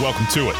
Welcome to it.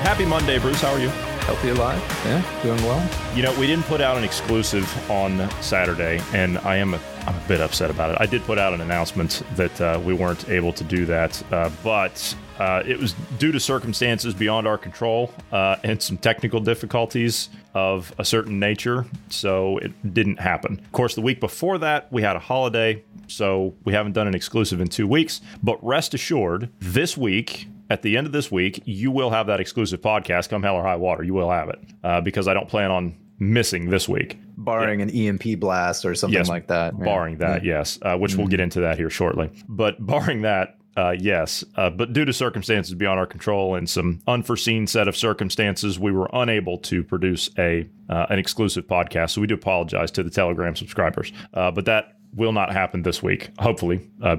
Happy Monday, Bruce. How are you? Healthy alive? Yeah, doing well. You know, we didn't put out an exclusive on Saturday, and I am a, I'm a bit upset about it. I did put out an announcement that uh, we weren't able to do that, uh, but uh, it was due to circumstances beyond our control uh, and some technical difficulties of a certain nature, so it didn't happen. Of course, the week before that, we had a holiday, so we haven't done an exclusive in two weeks. But rest assured, this week, at the end of this week, you will have that exclusive podcast, come hell or high water. You will have it uh, because I don't plan on missing this week. Barring an EMP blast or something Yes, like that. Yeah. Barring that, yes, uh, which we'll get into that here shortly. But barring that, uh, yes. Uh, but due to circumstances beyond our control and some unforeseen set of circumstances, we were unable to produce a uh, an exclusive podcast. So we do apologize to the Telegram subscribers. Uh, but that will not happen this week, hopefully, uh,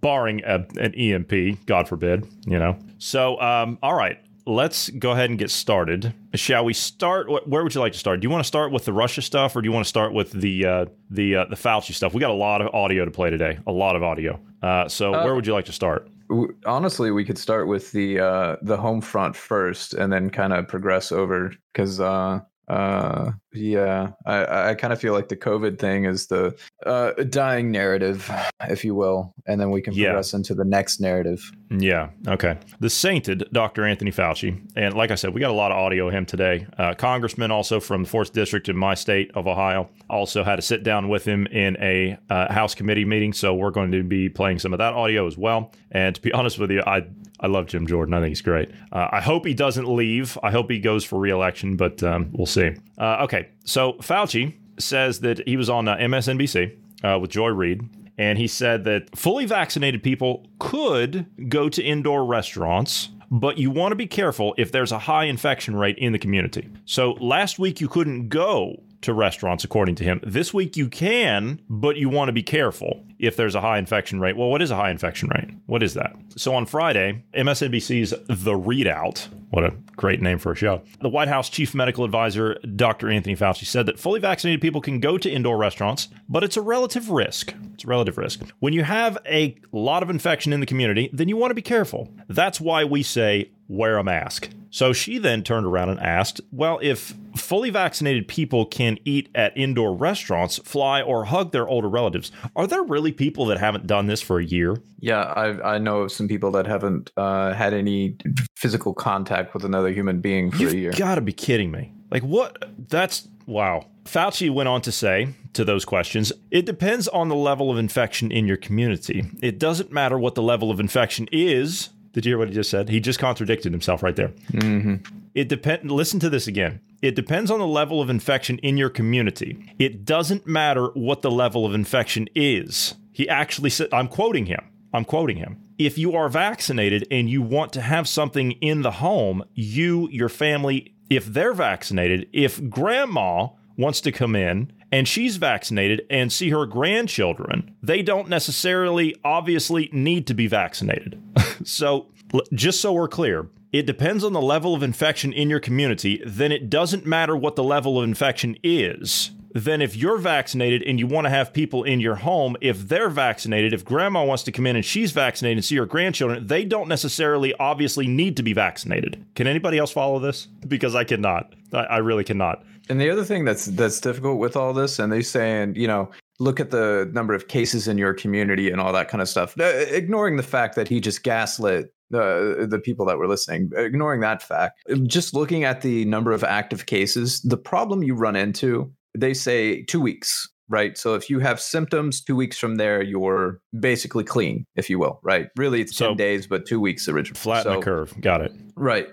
barring a, an EMP, God forbid, you know. So, um, all right. Let's go ahead and get started. Shall we start? Where would you like to start? Do you want to start with the Russia stuff, or do you want to start with the uh, the uh, the Fauci stuff? We got a lot of audio to play today. A lot of audio. Uh, so, Uh, where would you like to start? W- Honestly, we could start with the uh, the home front first, and then kind of progress over because uh, uh, yeah, I, I kind of feel like the COVID thing is the uh, dying narrative, if you will, and then we can Yeah. progress into the next narrative. Yeah. Okay. The sainted Dr. Anthony Fauci, and like I said, we got a lot of audio of him today. Uh, congressman, also from the fourth district in my state of Ohio, also had a sit down with him in a uh, House committee meeting. So we're going to be playing some of that audio as well. And to be honest with you, I I love Jim Jordan. I think he's great. Uh, I hope he doesn't leave. I hope he goes for reelection, but um, we'll see. Uh, okay. So Fauci says that he was on uh, MSNBC uh, with Joy Reid, and he said that fully vaccinated people could go to indoor restaurants. But you want to be careful if there's a high infection rate in the community. So last week you couldn't go to restaurants, according to him. This week you can, but you want to be careful if there's a high infection rate. Well, what is a high infection rate? What is that? So on Friday, MSNBC's The ReidOut, what a great name for a show. The White House Chief Medical Advisor, Dr. Anthony Fauci, said that fully vaccinated people can go to indoor restaurants, but it's a relative risk. It's a relative risk. When you have a lot of infection in the community, then you want to be careful. That's why we say wear a mask. So she then turned around and asked, Well, if fully vaccinated people can eat at indoor restaurants, fly, or hug their older relatives, are there really people that haven't done this for a year? Yeah, I I know of some people that haven't uh, had any physical contact with another human being for a year. You've got to be kidding me. Like, what? That's wow. Fauci went on to say to those questions it depends on the level of infection in your community. It doesn't matter what the level of infection is. Did you hear what he just said? He just contradicted himself right there. Mm-hmm. It depend. Listen to this again. It depends on the level of infection in your community. It doesn't matter what the level of infection is. He actually said, I'm quoting him. I'm quoting him. If you are vaccinated and you want to have something in the home, you, your family, if they're vaccinated, if grandma wants to come in and she's vaccinated and see her grandchildren, they don't necessarily obviously need to be vaccinated. so, just so we're clear, it depends on the level of infection in your community, then it doesn't matter what the level of infection is. Then, if you're vaccinated and you want to have people in your home, if they're vaccinated, if grandma wants to come in and she's vaccinated and see her grandchildren, they don't necessarily obviously need to be vaccinated. Can anybody else follow this? Because I cannot. I, I really cannot. And the other thing that's that's difficult with all this, and they saying, you know, look at the number of cases in your community and all that kind of stuff. Uh, Ignoring the fact that he just gaslit the the people that were listening, ignoring that fact, just looking at the number of active cases, the problem you run into, they say two weeks. Right. So if you have symptoms, two weeks from there, you're basically clean, if you will. Right. Really, it's So- 10 days, but two weeks originally. Flatten So- the curve. Got it. Right.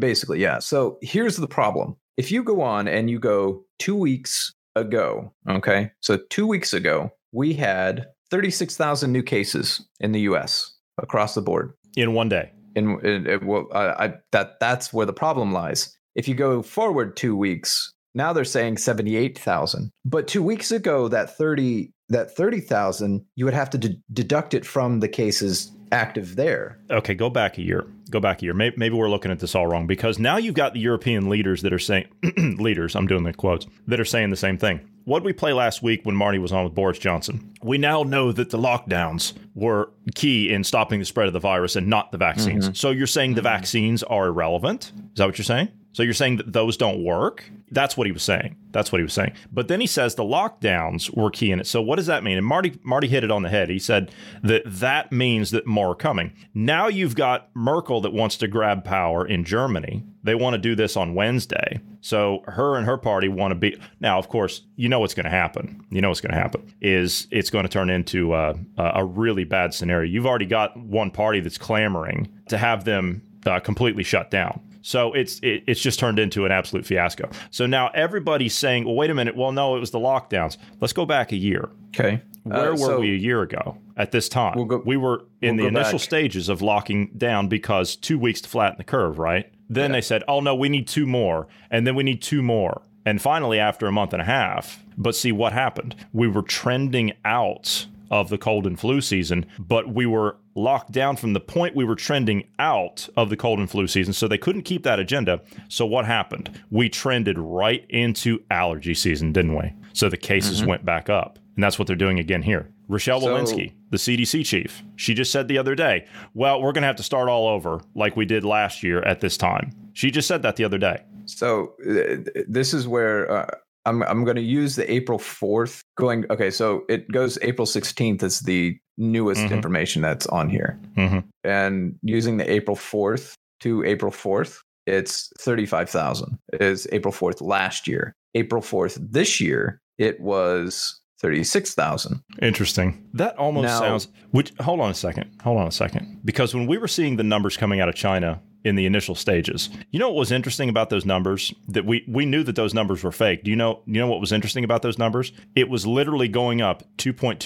Basically, yeah. So here's the problem. If you go on and you go two weeks ago, okay, so two weeks ago, we had 36,000 new cases in the US across the board. In one day. In, in, in well, I, I, that that's where the problem lies. If you go forward two weeks, now they're saying 78,000. But two weeks ago, that 30 that 30,000, you would have to de- deduct it from the cases active there. Okay, go back a year. Go back a year. Maybe, maybe we're looking at this all wrong because now you've got the European leaders that are saying, leaders, I'm doing the quotes, that are saying the same thing. What did we play last week when Marty was on with Boris Johnson? We now know that the lockdowns were key in stopping the spread of the virus and not the vaccines. Mm-hmm. So you're saying the vaccines are irrelevant? Is that what you're saying? So you're saying that those don't work? That's what he was saying. That's what he was saying. But then he says the lockdowns were key in it. So what does that mean? And Marty Marty hit it on the head. He said that that means that more are coming. Now you've got Merkel that wants to grab power in Germany. They want to do this on Wednesday. So her and her party want to be now. Of course, you know what's going to happen. You know what's going to happen is it's going to turn into a, a really bad scenario. You've already got one party that's clamoring to have them uh, completely shut down. So it's it, it's just turned into an absolute fiasco. So now everybody's saying, well, wait a minute. Well, no, it was the lockdowns. Let's go back a year. Okay. Where uh, were so we a year ago at this time? We'll go, we were in we'll the initial back. stages of locking down because two weeks to flatten the curve, right? Then yeah. they said, oh, no, we need two more. And then we need two more. And finally, after a month and a half, but see what happened. We were trending out of the cold and flu season, but we were locked down from the point we were trending out of the cold and flu season. So they couldn't keep that agenda. So what happened? We trended right into allergy season, didn't we? So the cases mm-hmm. went back up. And that's what they're doing again here. Rochelle so, Walensky, the CDC chief, she just said the other day, well, we're going to have to start all over like we did last year at this time. She just said that the other day. So uh, this is where uh, I'm I'm going to use the April 4th going okay so it goes April 16th is the newest mm-hmm. information that's on here. Mm-hmm. And using the April 4th to April 4th it's 35,000 is April 4th last year. April 4th this year it was 36,000. Interesting. That almost now, sounds which hold on a second. Hold on a second. Because when we were seeing the numbers coming out of China in the initial stages. You know what was interesting about those numbers? That we we knew that those numbers were fake. Do you know you know what was interesting about those numbers? It was literally going up 2.2%,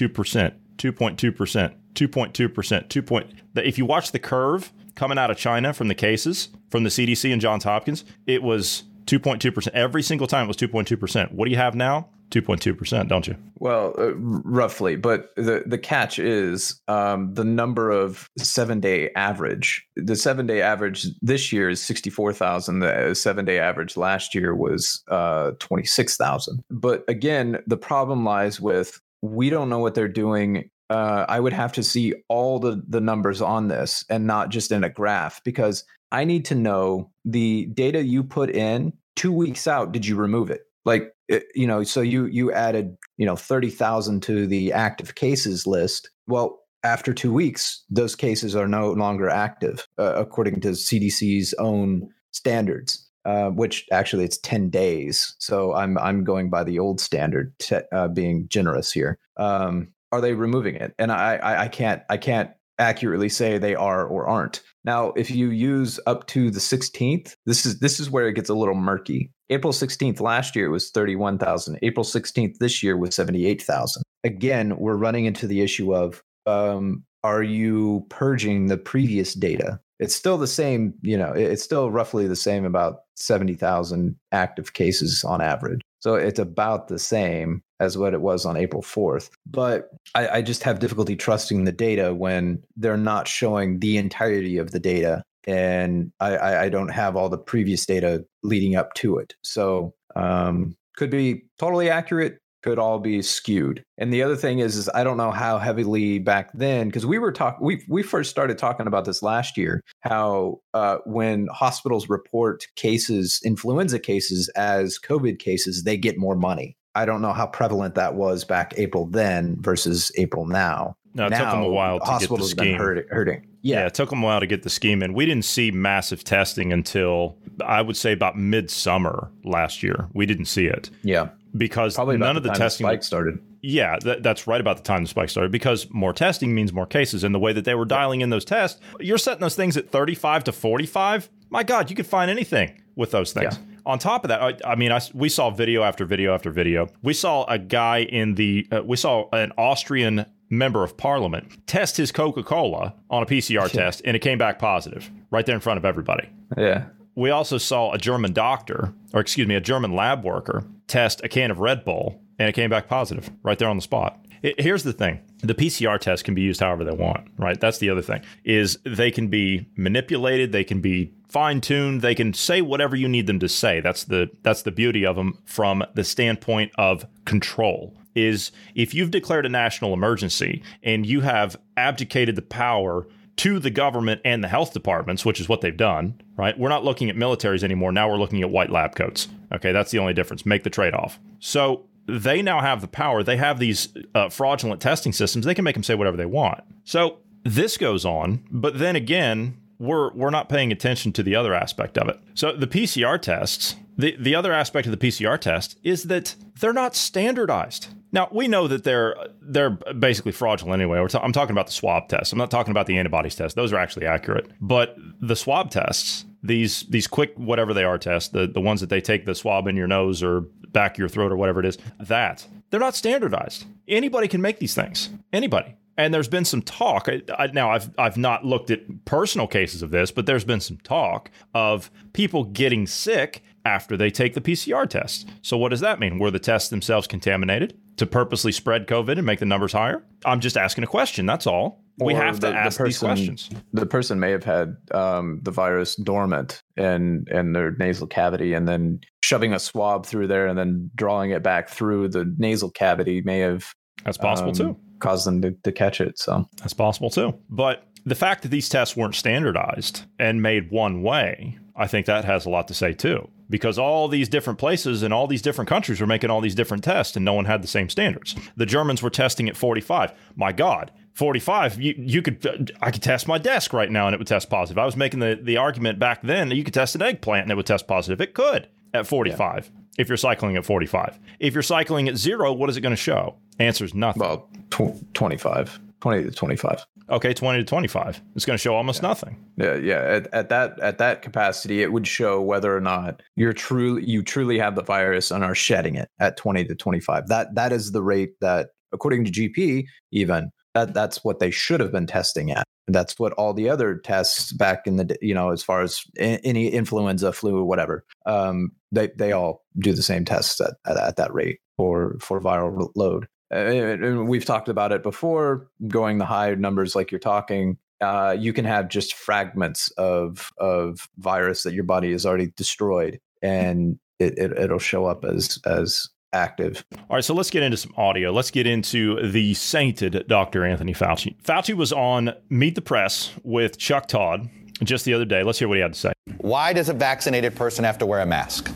2.2%, 2.2%, 2. Point, if you watch the curve coming out of China from the cases from the CDC and Johns Hopkins, it was 2.2%. Every single time it was 2.2%. What do you have now? 2.2%, don't you? Well, uh, roughly, but the the catch is um, the number of 7-day average. The 7-day average this year is 64,000. The 7-day average last year was uh, 26,000. But again, the problem lies with we don't know what they're doing uh, I would have to see all the the numbers on this and not just in a graph because I need to know the data you put in two weeks out. Did you remove it? Like it, you know, so you you added you know thirty thousand to the active cases list. Well, after two weeks, those cases are no longer active uh, according to CDC's own standards. Uh, which actually it's 10 days. So I'm I'm going by the old standard, te- uh, being generous here. Um, are they removing it? And I, I, I can't I can't accurately say they are or aren't. Now, if you use up to the 16th, this is this is where it gets a little murky. April 16th last year was 31,000. April 16th this year was 78,000. Again, we're running into the issue of um, are you purging the previous data? It's still the same, you know, it's still roughly the same about 70,000 active cases on average. So it's about the same as what it was on April 4th. But I, I, just have difficulty trusting the data when they're not showing the entirety of the data. And I, I don't have all the previous data leading up to it. So um, could be totally accurate, could all be skewed. And the other thing is, is I don't know how heavily back then, because we were talking, we we first started talking about this last year, how uh, when hospitals report cases, influenza cases as COVID cases, they get more money. I don't know how prevalent that was back April then versus April now. No, it now, took them a while to hospitals get the scheme. Hurting. Yeah. yeah, it took them a while to get the scheme in. We didn't see massive testing until I would say about midsummer last year. We didn't see it. Yeah, because Probably none of the, the testing the spike started. Yeah, that, that's right about the time the spike started. Because more testing means more cases, and the way that they were dialing in those tests, you're setting those things at 35 to 45. My God, you could find anything with those things. Yeah. On top of that, I, I mean, I, we saw video after video after video. We saw a guy in the, uh, we saw an Austrian member of parliament test his Coca Cola on a PCR yeah. test, and it came back positive right there in front of everybody. Yeah. We also saw a German doctor, or excuse me, a German lab worker test a can of Red Bull, and it came back positive right there on the spot. It, here's the thing the PCR test can be used however they want, right? That's the other thing is they can be manipulated, they can be fine tuned, they can say whatever you need them to say. That's the that's the beauty of them from the standpoint of control. Is if you've declared a national emergency and you have abdicated the power to the government and the health departments, which is what they've done, right? We're not looking at militaries anymore. Now we're looking at white lab coats. Okay, that's the only difference. Make the trade off. So they now have the power. They have these uh, fraudulent testing systems. They can make them say whatever they want. So this goes on, but then again, we're we're not paying attention to the other aspect of it. So the PCR tests, the the other aspect of the PCR test is that they're not standardized. Now we know that they're they're basically fraudulent anyway. Ta- I'm talking about the swab test. I'm not talking about the antibodies test. Those are actually accurate. But the swab tests, these these quick whatever they are tests, the the ones that they take the swab in your nose or back of your throat or whatever it is, that they're not standardized. Anybody can make these things. Anybody. And there's been some talk. I, I, now, I've I've not looked at personal cases of this, but there's been some talk of people getting sick after they take the PCR test. So, what does that mean? Were the tests themselves contaminated to purposely spread COVID and make the numbers higher? I'm just asking a question. That's all we have the, to ask the person, these questions. The person may have had um, the virus dormant in in their nasal cavity, and then shoving a swab through there and then drawing it back through the nasal cavity may have that's possible um, too caused them to, to catch it. So that's possible too. But the fact that these tests weren't standardized and made one way, I think that has a lot to say too. Because all these different places and all these different countries were making all these different tests and no one had the same standards. The Germans were testing at 45. My God, 45 you, you could uh, i could test my desk right now and it would test positive i was making the, the argument back then that you could test an eggplant and it would test positive it could at 45 yeah. If you're cycling at 45 if you're cycling at zero what is it going to show? Answer is nothing. Well tw- 25 20 to 25 okay 20 to 25 it's going to show almost yeah. nothing. Yeah yeah at, at that at that capacity it would show whether or not you're truly you truly have the virus and are shedding it at 20 to 25 that that is the rate that according to gp even that that's what they should have been testing at. That's what all the other tests back in the you know as far as any influenza, flu, whatever, um, they they all do the same tests at, at, at that rate for for viral load. And we've talked about it before. Going the high numbers like you're talking, uh, you can have just fragments of of virus that your body has already destroyed, and it, it it'll show up as as active. All right, so let's get into some audio. Let's get into the sainted Dr. Anthony Fauci. Fauci was on Meet the Press with Chuck Todd just the other day. Let's hear what he had to say. Why does a vaccinated person have to wear a mask?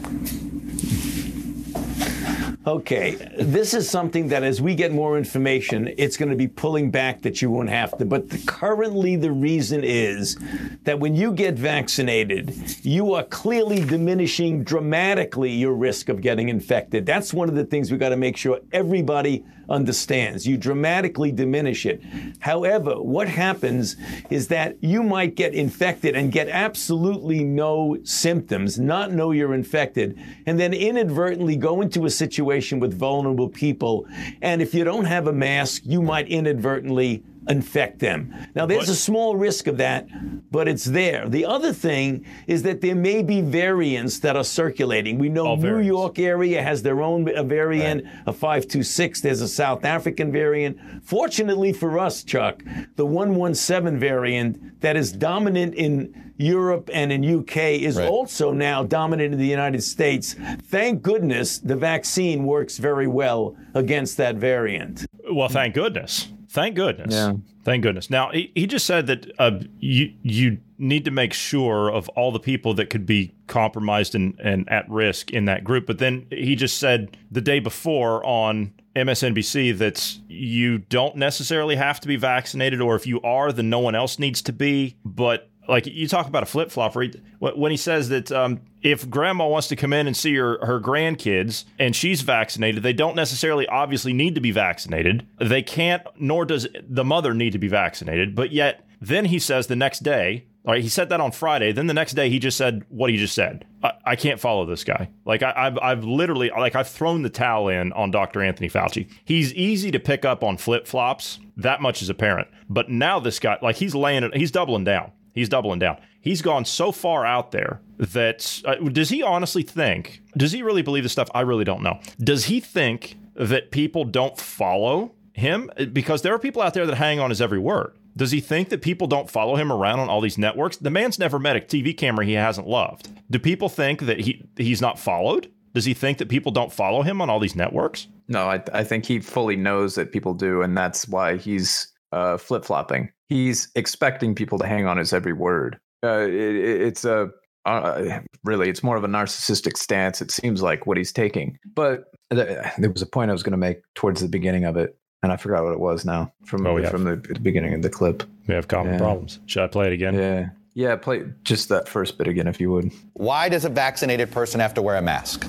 Okay, this is something that as we get more information, it's going to be pulling back that you won't have to. But the, currently, the reason is that when you get vaccinated, you are clearly diminishing dramatically your risk of getting infected. That's one of the things we got to make sure everybody understands. You dramatically diminish it. However, what happens is that you might get infected and get absolutely no symptoms, not know you're infected, and then inadvertently go into a situation with vulnerable people. And if you don't have a mask, you might inadvertently infect them. Now, there's a small risk of that, but it's there. The other thing is that there may be variants that are circulating. We know All New variants. York area has their own variant, right. a 526. There's a South African variant. Fortunately for us, Chuck, the 117 variant that is dominant in Europe and in UK is right. also now dominant in the United States. Thank goodness the vaccine works very well against that variant. Well, thank goodness. Thank goodness. Yeah. Thank goodness. Now he, he just said that uh, you you need to make sure of all the people that could be compromised and, and at risk in that group. But then he just said the day before on MSNBC that you don't necessarily have to be vaccinated, or if you are, then no one else needs to be. But like you talk about a flip flop right? when he says that um, if grandma wants to come in and see her, her grandkids and she's vaccinated, they don't necessarily obviously need to be vaccinated. They can't, nor does the mother need to be vaccinated. But yet, then he says the next day, All right, he said that on Friday. Then the next day, he just said what he just said. I, I can't follow this guy. Like I, I've, I've literally, like I've thrown the towel in on Dr. Anthony Fauci. He's easy to pick up on flip flops. That much is apparent. But now this guy, like he's laying it, he's doubling down. He's doubling down. He's gone so far out there that uh, does he honestly think? Does he really believe this stuff? I really don't know. Does he think that people don't follow him because there are people out there that hang on his every word? Does he think that people don't follow him around on all these networks? The man's never met a TV camera he hasn't loved. Do people think that he he's not followed? Does he think that people don't follow him on all these networks? No, I, I think he fully knows that people do, and that's why he's uh, flip flopping. He's expecting people to hang on his every word. Uh, it, it's a uh, really, it's more of a narcissistic stance. It seems like what he's taking. But th- there was a point I was going to make towards the beginning of it, and I forgot what it was now from Oh, yeah. from the, the beginning of the clip. We have common Yeah. problems. Should I play it again? Yeah, yeah. Play just that first bit again, if you would. Why does a vaccinated person have to wear a mask?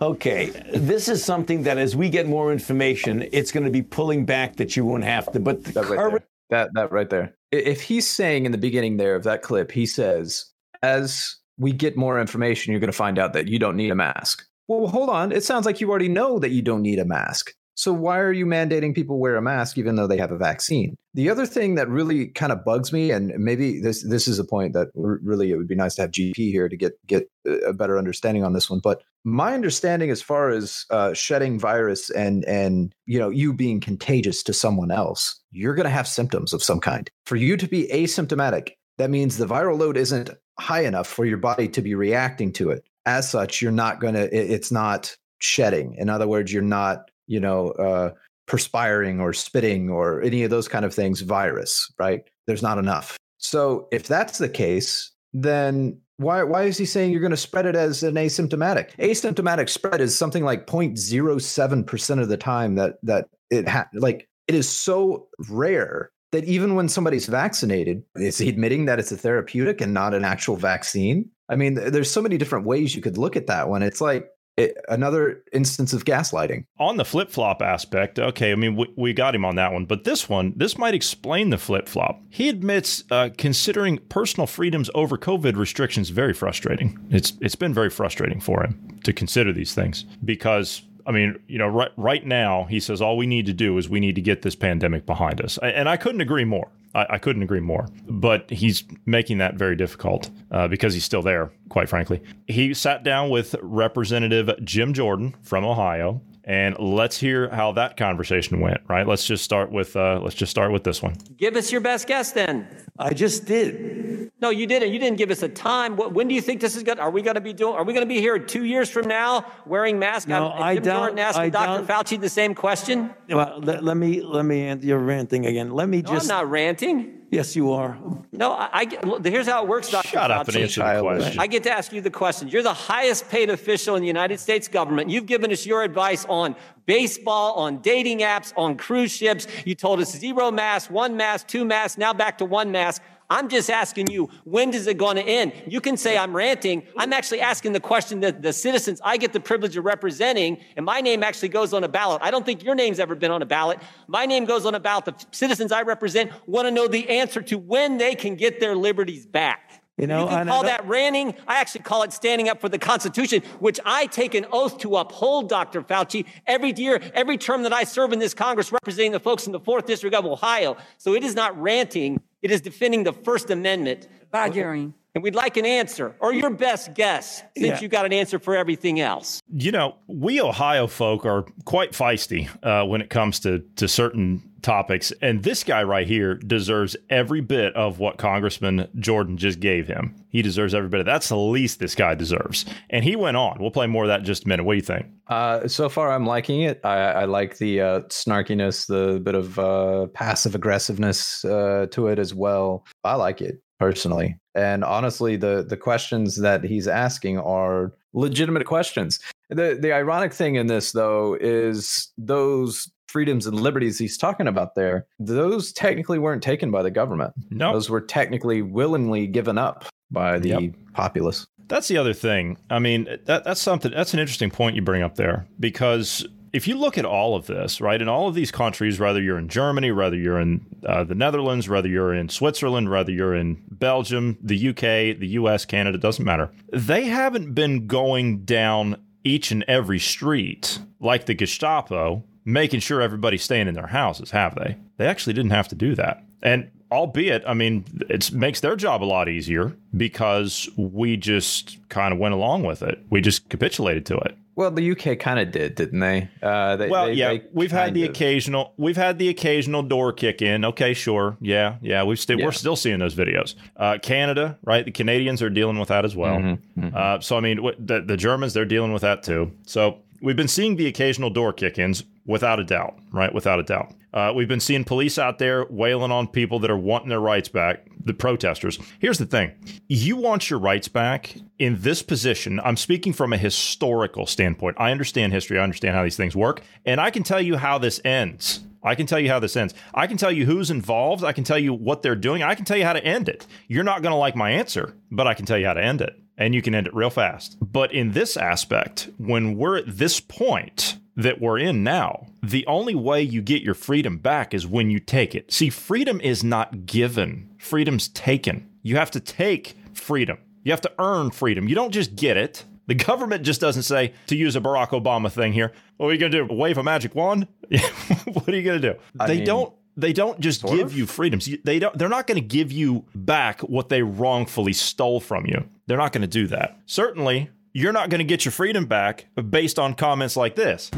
Okay, this is something that as we get more information, it's going to be pulling back that you won't have to. But the That current. That that right there. If he's saying in the beginning there of that clip, he says, "As we get more information, you're going to find out that you don't need a mask." Well, hold on. It sounds like you already know that you don't need a mask. So why are you mandating people wear a mask even though they have a vaccine? The other thing that really kind of bugs me, and maybe this this is a point that really it would be nice to have GP here to get get a better understanding on this one. But my understanding, as far as uh, shedding virus and and you know you being contagious to someone else, you're going to have symptoms of some kind. For you to be asymptomatic, that means the viral load isn't high enough for your body to be reacting to it. As such, you're not going to. It's not shedding. In other words, you're not you know uh, perspiring or spitting or any of those kind of things. Virus, right? There's not enough. So if that's the case, then why why is he saying you're going to spread it as an asymptomatic? Asymptomatic spread is something like 0.07 percent of the time that that it ha- like it is so rare that even when somebody's vaccinated, is he admitting that it's a therapeutic and not an actual vaccine? I mean, there's so many different ways you could look at that one. It's like it, another instance of gaslighting. on the flip flop aspect, okay, I mean, we, we got him on that one, but this one, this might explain the flip flop. He admits uh, considering personal freedoms over COVID restrictions very frustrating. It's it's been very frustrating for him to consider these things because. I mean, you know, right right now he says all we need to do is we need to get this pandemic behind us, and I couldn't agree more. I, I couldn't agree more. But he's making that very difficult uh, because he's still there. Quite frankly, he sat down with Representative Jim Jordan from Ohio, and let's hear how that conversation went. Right? Let's just start with uh, let's just start with this one. Give us your best guess then. I just did. No, you didn't. You didn't give us a time. What, when do you think this is going? Are we going to be doing? Are we going to be here two years from now wearing masks? No, Have- I Jim doubt- Jordan asked I Dr. doubt- Fauci the same question. Well, let, let me let me answer your ranting again. Let me No, just. I'm not ranting. Yes, you are. No, I, I get- look, here's how it works, Dr. Shut Fauci. up and answer the question. I get to ask you the question. You're the highest paid official in the United States government. You've given us your advice on baseball, on dating apps, on cruise ships. You told us zero mask, one mask, two masks, now back to one mask. I'm just asking you, when is it going to end? You can say I'm ranting. I'm actually asking the question that the citizens I get the privilege of representing, and my name actually goes on a ballot. I don't think your name's ever been on a ballot. My name goes on a ballot. The citizens I represent want to know the answer to when they can get their liberties back. You know, you can call that ranting. I actually call it standing up for the Constitution, which I take an oath to uphold, Dr. Fauci, every year, every term that I serve in this Congress representing the folks in the 4th District of Ohio. So it is not ranting, it is defending the First Amendment. Bye, Jerry. And we'd like an answer, or your best guess, since Yeah. you got an answer for everything else. You know, we Ohio folk are quite feisty uh, when it comes to to certain topics, and this guy right here deserves every bit of what Congressman Jordan just gave him. He deserves every bit of that's the least this guy deserves. And he went on. We'll play more of that in just a minute. What do you think? Uh, so far, I'm liking it. I, I like the uh, snarkiness, the bit of uh, passive aggressiveness uh, to it as well. I like it personally, and honestly, the the questions that he's asking are legitimate questions. The the ironic thing in this, though, is those freedoms and liberties he's talking about there. Those technically weren't taken by the government. No, Those were technically willingly given up by the Yep. populace. That's the other thing. I mean, that, that's something. That's an interesting point you bring up there because if you look at all of this, right, in all of these countries, whether you're in Germany, whether you're in uh, the Netherlands, whether you're in Switzerland, whether you're in Belgium, the UK, the US, Canada, doesn't matter. They haven't been going down each and every street like the Gestapo, making sure everybody's staying in their houses, have they? They actually didn't have to do that. And albeit, I mean, it makes their job a lot easier because we just kind of went along with it. We just capitulated to it. Well, the UK kind of did, didn't they? Uh, they well, they, yeah, they we've had the of. occasional, we've had the occasional door kick in. Okay, sure, yeah, yeah, we've still, yeah. we're still seeing those videos. Uh, Canada, right? The Canadians are dealing with that as well. Mm-hmm, mm-hmm. Uh, so I mean, the, the Germans, they're dealing with that too. So we've been seeing the occasional door kick-ins without a doubt, right? Without a doubt. Uh, we've been seeing police out there wailing on people that are wanting their rights back, the protesters. Here's the thing you want your rights back in this position. I'm speaking from a historical standpoint. I understand history, I understand how these things work, and I can tell you how this ends. I can tell you how this ends. I can tell you who's involved. I can tell you what they're doing. I can tell you how to end it. You're not going to like my answer, but I can tell you how to end it. And you can end it real fast. But in this aspect, when we're at this point, that we're in now, the only way you get your freedom back is when you take it. See, freedom is not given, freedom's taken. You have to take freedom, you have to earn freedom. You don't just get it. The government just doesn't say, to use a Barack Obama thing here, what are you going to do? Wave a magic wand? what are you going to do? I they mean, don't they don't just give of? you freedoms. They don't they're not going to give you back what they wrongfully stole from you. They're not going to do that. Certainly, you're not going to get your freedom back based on comments like this.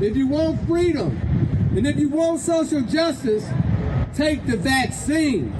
If you want freedom and if you want social justice, take the vaccine.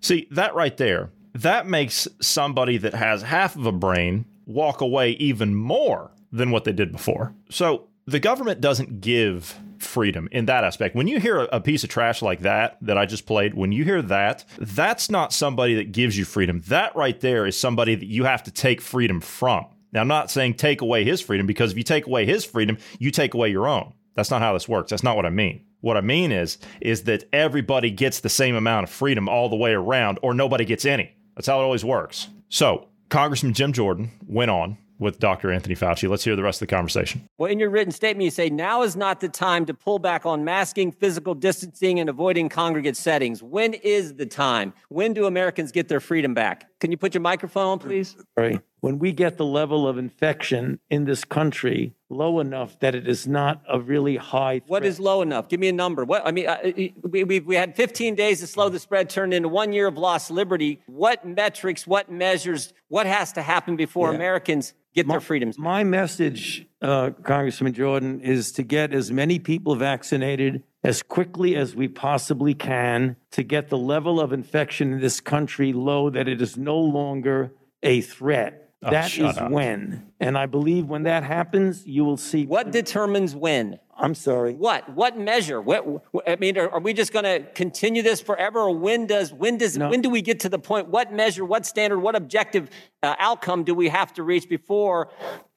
See, that right there, that makes somebody that has half of a brain walk away even more than what they did before. So the government doesn't give freedom in that aspect. When you hear a, piece of trash like that, that I just played, when you hear that, that's not somebody that gives you freedom. That right there is somebody that you have to take freedom from. Now, I'm not saying take away his freedom because if you take away his freedom, you take away your own. That's not how this works. That's not what I mean. What I mean is is that everybody gets the same amount of freedom all the way around or nobody gets any. That's how it always works. So, Congressman Jim Jordan went on with Dr. Anthony Fauci. Let's hear the rest of the conversation. Well, in your written statement, you say now is not the time to pull back on masking, physical distancing, and avoiding congregate settings. When is the time? When do Americans get their freedom back? Can you put your microphone on, please? Right. When we get the level of infection in this country low enough that it is not a really high. Threat. What is low enough? Give me a number. What I mean, uh, we, we, we had 15 days to slow the spread, turned into one year of lost liberty. What metrics? What measures? What has to happen before yeah. Americans get my, their freedoms. My message, uh, Congressman Jordan, is to get as many people vaccinated as quickly as we possibly can to get the level of infection in this country low that it is no longer a threat. Oh, that is up. when. And I believe when that happens, you will see. What determines when? I'm sorry. What? What measure? What? I mean, are, are we just going to continue this forever, or when does when does no. when do we get to the point? What measure? What standard? What objective uh, outcome do we have to reach before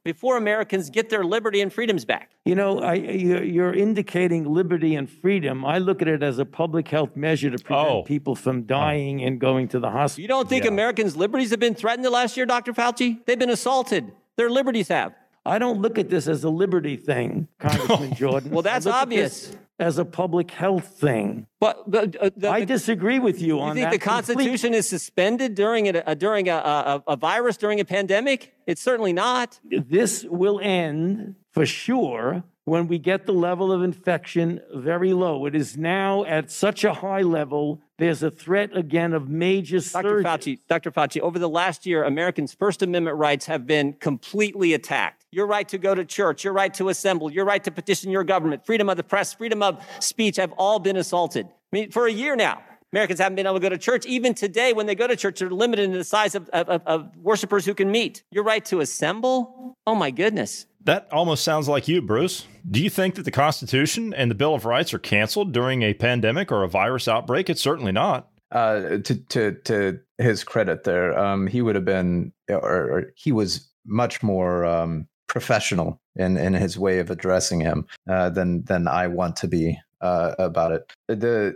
before Americans get their liberty and freedoms back? You know, I, you're indicating liberty and freedom. I look at it as a public health measure to prevent oh. people from dying and going to the hospital. You don't think yeah. Americans' liberties have been threatened the last year, Dr. Fauci? They've been assaulted. Their liberties have. I don't look at this as a liberty thing, Congressman Jordan. well, that's obvious. As a public health thing, but the, uh, the, I disagree with you, you on that. You think the Constitution complete. is suspended during a, during a, a, a virus during a pandemic? It's certainly not. This will end for sure when we get the level of infection very low. It is now at such a high level, there's a threat again of major Dr. Fauci, Dr. Fauci, over the last year, Americans' First Amendment rights have been completely attacked. Your right to go to church, your right to assemble, your right to petition your government, freedom of the press, freedom of speech have all been assaulted. I mean, for a year now. Americans haven't been able to go to church. Even today, when they go to church, they're limited in the size of, of, of worshipers who can meet. Your right to assemble? Oh my goodness. That almost sounds like you, Bruce. Do you think that the Constitution and the Bill of Rights are canceled during a pandemic or a virus outbreak? It's certainly not. Uh, to to to his credit, there, um, he would have been, or, or he was much more um, professional in in his way of addressing him uh, than than I want to be uh, about it. The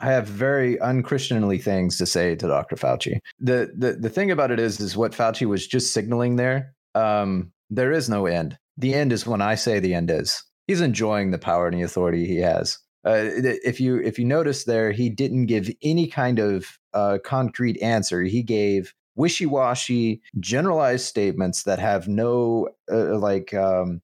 I have very unchristianly things to say to Dr. Fauci. The the the thing about it is, is what Fauci was just signaling there. Um, there is no end. The end is when I say the end is. he's enjoying the power and the authority he has. Uh, if you if you notice there, he didn't give any kind of uh, concrete answer. He gave wishy-washy generalized statements that have no uh, like um,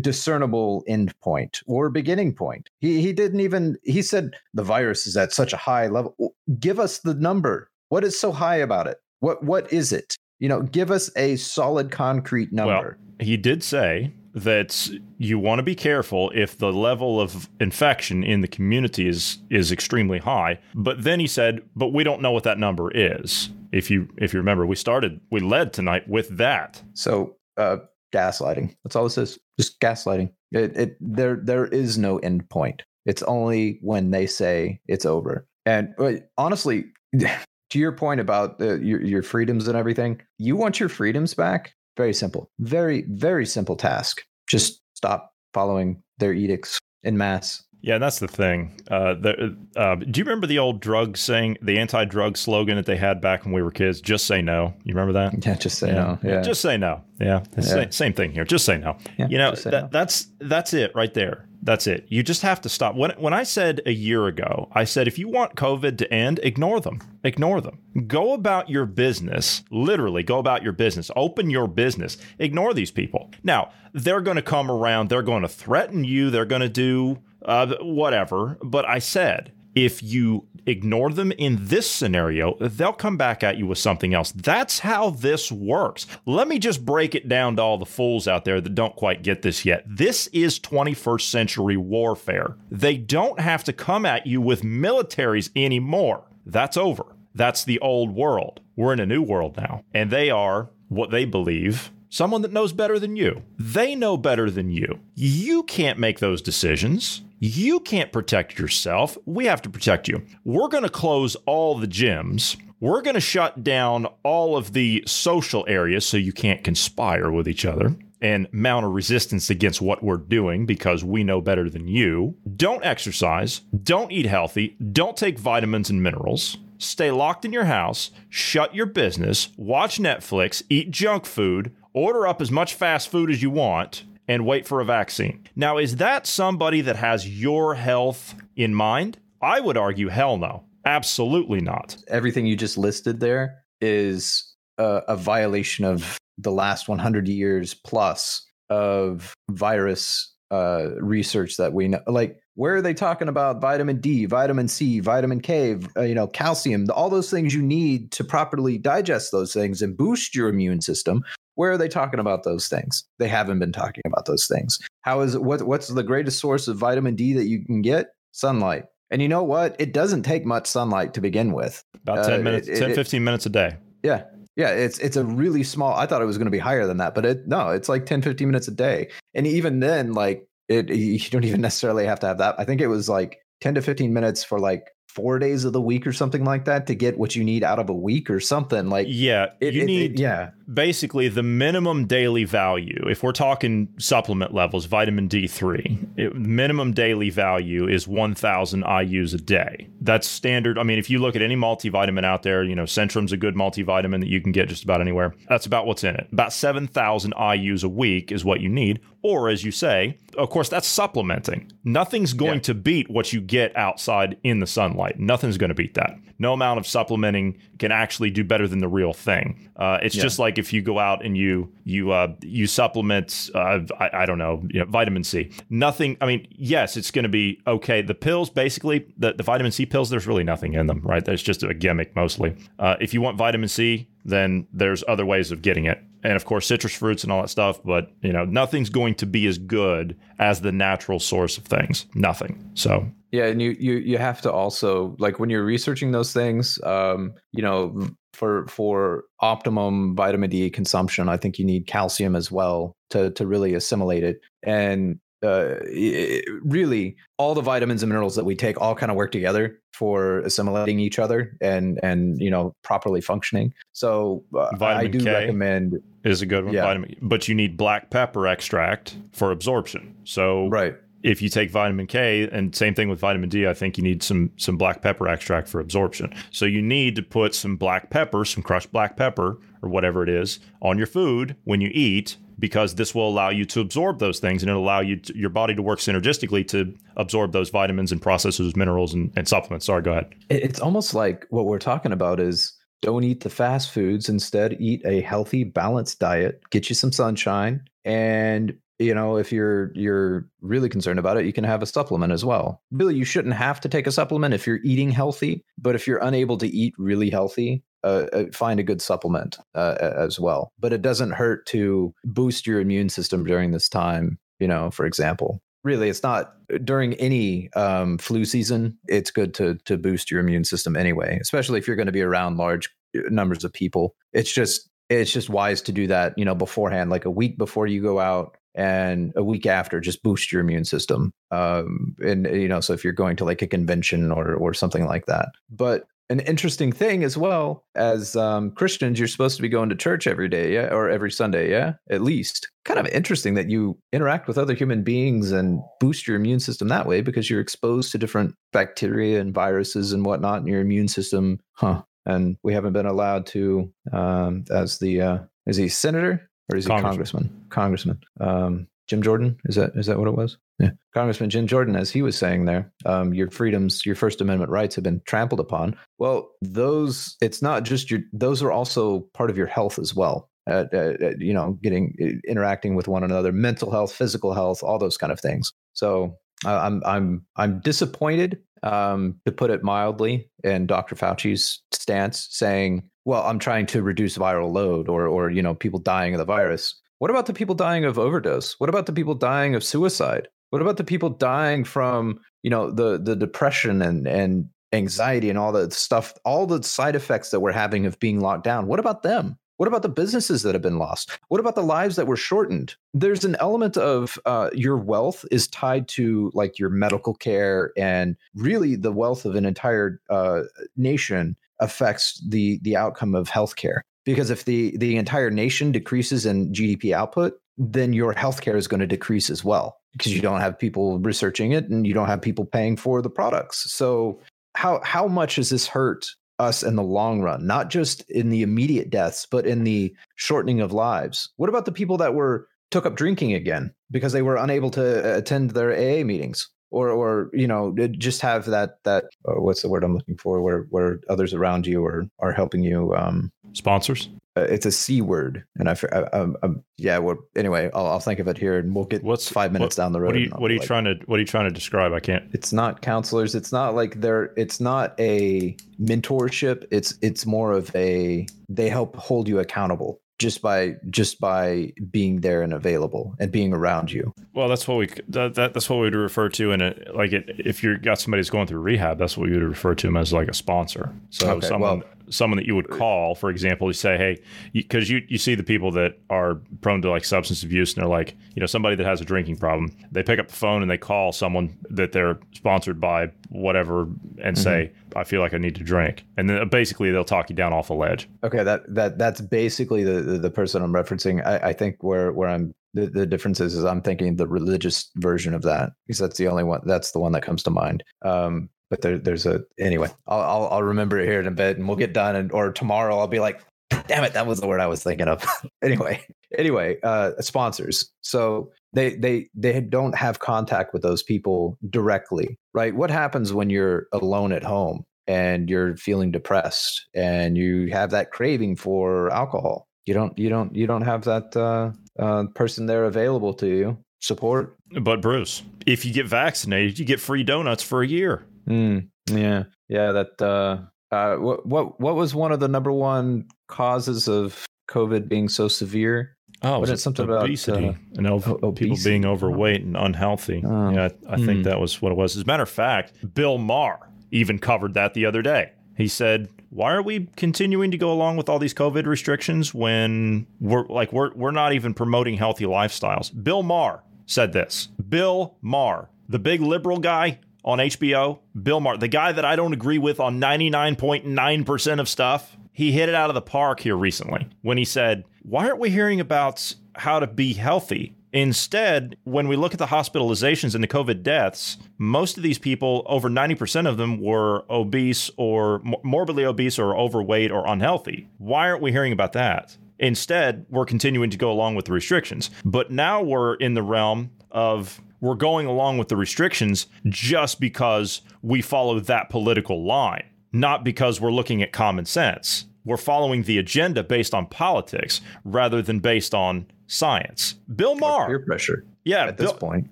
discernible end point or beginning point. He, he didn't even he said the virus is at such a high level. Give us the number. What is so high about it? What what is it? You know give us a solid concrete number. well, he did say that you want to be careful if the level of infection in the community is is extremely high. But then he said, "But we don't know what that number is." If you if you remember, we started we led tonight with that. So uh, gaslighting. That's all this is. Just gaslighting. It, it there there is no end point. It's only when they say it's over. And honestly, to your point about uh, your your freedoms and everything, you want your freedoms back. Very simple. Very, very simple task. Just stop following their edicts in mass. Yeah, that's the thing. Uh, the, uh, do you remember the old drug saying, the anti-drug slogan that they had back when we were kids? Just say no. You remember that? Yeah, just say yeah. no. Yeah, just say no. Yeah, yeah. Same, same, thing here. Just say no. You know, that, no. that's that's it right there. That's it. You just have to stop. When when I said a year ago, I said if you want COVID to end, ignore them. Ignore them. Go about your business. Literally, go about your business. Open your business. Ignore these people. Now, they're going to come around. They're going to threaten you. They're going to do uh, whatever. But I said if you ignore them in this scenario, they'll come back at you with something else. That's how this works. Let me just break it down to all the fools out there that don't quite get this yet. This is 21st century warfare. They don't have to come at you with militaries anymore. That's over. That's the old world. We're in a new world now. And they are what they believe someone that knows better than you. They know better than you. You can't make those decisions. You can't protect yourself. We have to protect you. We're going to close all the gyms. We're going to shut down all of the social areas so you can't conspire with each other and mount a resistance against what we're doing because we know better than you. Don't exercise. Don't eat healthy. Don't take vitamins and minerals. Stay locked in your house. Shut your business. Watch Netflix. Eat junk food. Order up as much fast food as you want and wait for a vaccine. Now, is that somebody that has your health in mind? I would argue, hell no. Absolutely not. Everything you just listed there is a, a violation of the last 100 years plus of virus uh, research that we know. Like, where are they talking about vitamin D, vitamin C, vitamin K, uh, you know, calcium, all those things you need to properly digest those things and boost your immune system? Where are they talking about those things? They haven't been talking about those things. How is it, what, what's the greatest source of vitamin D that you can get? Sunlight. And you know what? It doesn't take much sunlight to begin with. About 10 uh, minutes, it, 10, it, 15 minutes a day. Yeah. Yeah, it's it's a really small. I thought it was going to be higher than that, but it no, it's like 10 15 minutes a day. And even then like it you don't even necessarily have to have that. I think it was like 10 to 15 minutes for like four days of the week or something like that to get what you need out of a week or something like yeah it, you it, need it, yeah. basically the minimum daily value if we're talking supplement levels vitamin d3 minimum daily value is 1000 ius a day. That's standard. I mean if you look at any multivitamin out there you know centrum's a good multivitamin that you can get just about anywhere. That's about what's in it. About 7000 ius a week is what you need or as you say of course that's supplementing nothing's going yeah. to beat what you get outside in the sunlight nothing's going to beat that no amount of supplementing can actually do better than the real thing. Uh, it's yeah. just like if you go out and you you uh, you supplement uh, I, I, don't know, you know vitamin C. Nothing. I mean, yes, it's going to be okay. The pills, basically, the, the vitamin C pills, there's really nothing in them, right? There's just a gimmick mostly. Uh, if you want vitamin C, then there's other ways of getting it and of course citrus fruits and all that stuff but you know nothing's going to be as good as the natural source of things. Nothing. So. Yeah, and you you you have to also like when you're researching those things, um, you know, for for optimum vitamin D consumption, I think you need calcium as well to to really assimilate it. And uh, it, really, all the vitamins and minerals that we take all kind of work together for assimilating each other and and you know properly functioning. So uh, I do K recommend is a good one. Yeah. Vitamin, but you need black pepper extract for absorption. So right if you take vitamin K and same thing with vitamin D, I think you need some some black pepper extract for absorption. So you need to put some black pepper, some crushed black pepper or whatever it is on your food when you eat because this will allow you to absorb those things and it'll allow you to, your body to work synergistically to absorb those vitamins and process those minerals and, and supplements. Sorry, go ahead. It's almost like what we're talking about is don't eat the fast foods. Instead, eat a healthy, balanced diet. Get you some sunshine, and you know if you're you're really concerned about it, you can have a supplement as well. Really, you shouldn't have to take a supplement if you're eating healthy. But if you're unable to eat really healthy, uh, uh, find a good supplement uh, as well. But it doesn't hurt to boost your immune system during this time. You know, for example, really, it's not during any um, flu season. It's good to to boost your immune system anyway, especially if you're going to be around large uh, numbers of people. It's just it's just wise to do that. You know, beforehand, like a week before you go out. And a week after, just boost your immune system. Um, and you know, so if you're going to like a convention or or something like that, but an interesting thing as well as um, Christians, you're supposed to be going to church every day, yeah, or every Sunday, yeah, at least. Kind of interesting that you interact with other human beings and boost your immune system that way because you're exposed to different bacteria and viruses and whatnot in your immune system, huh? And we haven't been allowed to, um, as the uh, is he senator or is he congressman? Congressman. Um, Jim Jordan is that is that what it was? Yeah. Congressman Jim Jordan, as he was saying there, um, your freedoms, your First Amendment rights have been trampled upon. Well, those, it's not just your, those are also part of your health as well. Uh, uh, you know, getting, interacting with one another, mental health, physical health, all those kind of things. So uh, I'm, I'm, I'm disappointed, um, to put it mildly, in Dr. Fauci's stance, saying, "Well, I'm trying to reduce viral load, or, or you know, people dying of the virus." What about the people dying of overdose? What about the people dying of suicide? What about the people dying from, you know, the the depression and and anxiety and all the stuff, all the side effects that we're having of being locked down? What about them? What about the businesses that have been lost? What about the lives that were shortened? There's an element of uh, your wealth is tied to like your medical care, and really the wealth of an entire uh, nation affects the the outcome of healthcare. Because if the the entire nation decreases in GDP output, then your healthcare is going to decrease as well because you don't have people researching it and you don't have people paying for the products. So how how much does this hurt us in the long run? Not just in the immediate deaths, but in the shortening of lives. What about the people that were took up drinking again because they were unable to uh, attend their AA meetings? Or, or you know, just have that that uh, what's the word I'm looking for, where where others around you are are helping you. Um, Sponsors Uh, it's a c word, and I, I, I, I yeah. Well, anyway, I'll, I'll, think of it here, and we'll get what's five minutes what, down the road. What are you, what are you like, trying to What are you trying to describe? I can't. It's not counselors. It's not like they're. It's not a mentorship. It's it's more of a. They help hold you accountable just by just by being there and available and being around you. Well, that's what we that, that that's what we would refer to in it. Like it, if you got somebody who's going through rehab, that's what we would refer to them as like a sponsor. So okay, someone well, someone that you would call, for example, you say, hey, because you, you, you see the people that are prone to like substance abuse, and they're like, you know, somebody that has a drinking problem, they pick up the phone and they call someone that they're sponsored by whatever and mm-hmm. say, I feel like I need to drink, and then basically they'll talk you down off a ledge. Okay, that that that's basically the the, the person I'm referencing. I, I think where where I'm the, the difference is, is I'm thinking the religious version of that because that's the only one that's the one that comes to mind. Um, but there, there's a anyway. I'll, I'll, I'll remember it here in a bit, and we'll get done. And or tomorrow I'll be like, damn it, that was the word I was thinking of. anyway, anyway, uh, sponsors. So they they they don't have contact with those people directly, right? What happens when you're alone at home and you're feeling depressed and you have that craving for alcohol? You don't you don't you don't have that uh, uh, person there available to you support. But Bruce, if you get vaccinated, you get free donuts for a year. Mm, yeah, yeah. That uh, uh, what what what was one of the number one causes of COVID being so severe? Oh, was it something obesity about uh, and over, obesity? people being overweight and unhealthy? Oh. Yeah, I, I mm. think that was what it was. As a matter of fact, Bill Maher even covered that the other day. He said, "Why are we continuing to go along with all these COVID restrictions when we're like we're we're not even promoting healthy lifestyles?" Bill Maher said this. Bill Maher, the big liberal guy on HBO, Bill Maher, the guy that I don't agree with on 99.9% of stuff, he hit it out of the park here recently when he said, Why aren't we hearing about how to be healthy? Instead, when we look at the hospitalizations and the COVID deaths, most of these people, over 90% of them, were obese or morbidly obese or overweight or unhealthy. Why aren't we hearing about that? Instead, we're continuing to go along with the restrictions. But now we're in the realm of we're going along with the restrictions just because we follow that political line, not because we're looking at common sense. We're following the agenda based on politics rather than based on science. Bill Maher. Peer pressure. Yeah, At this point.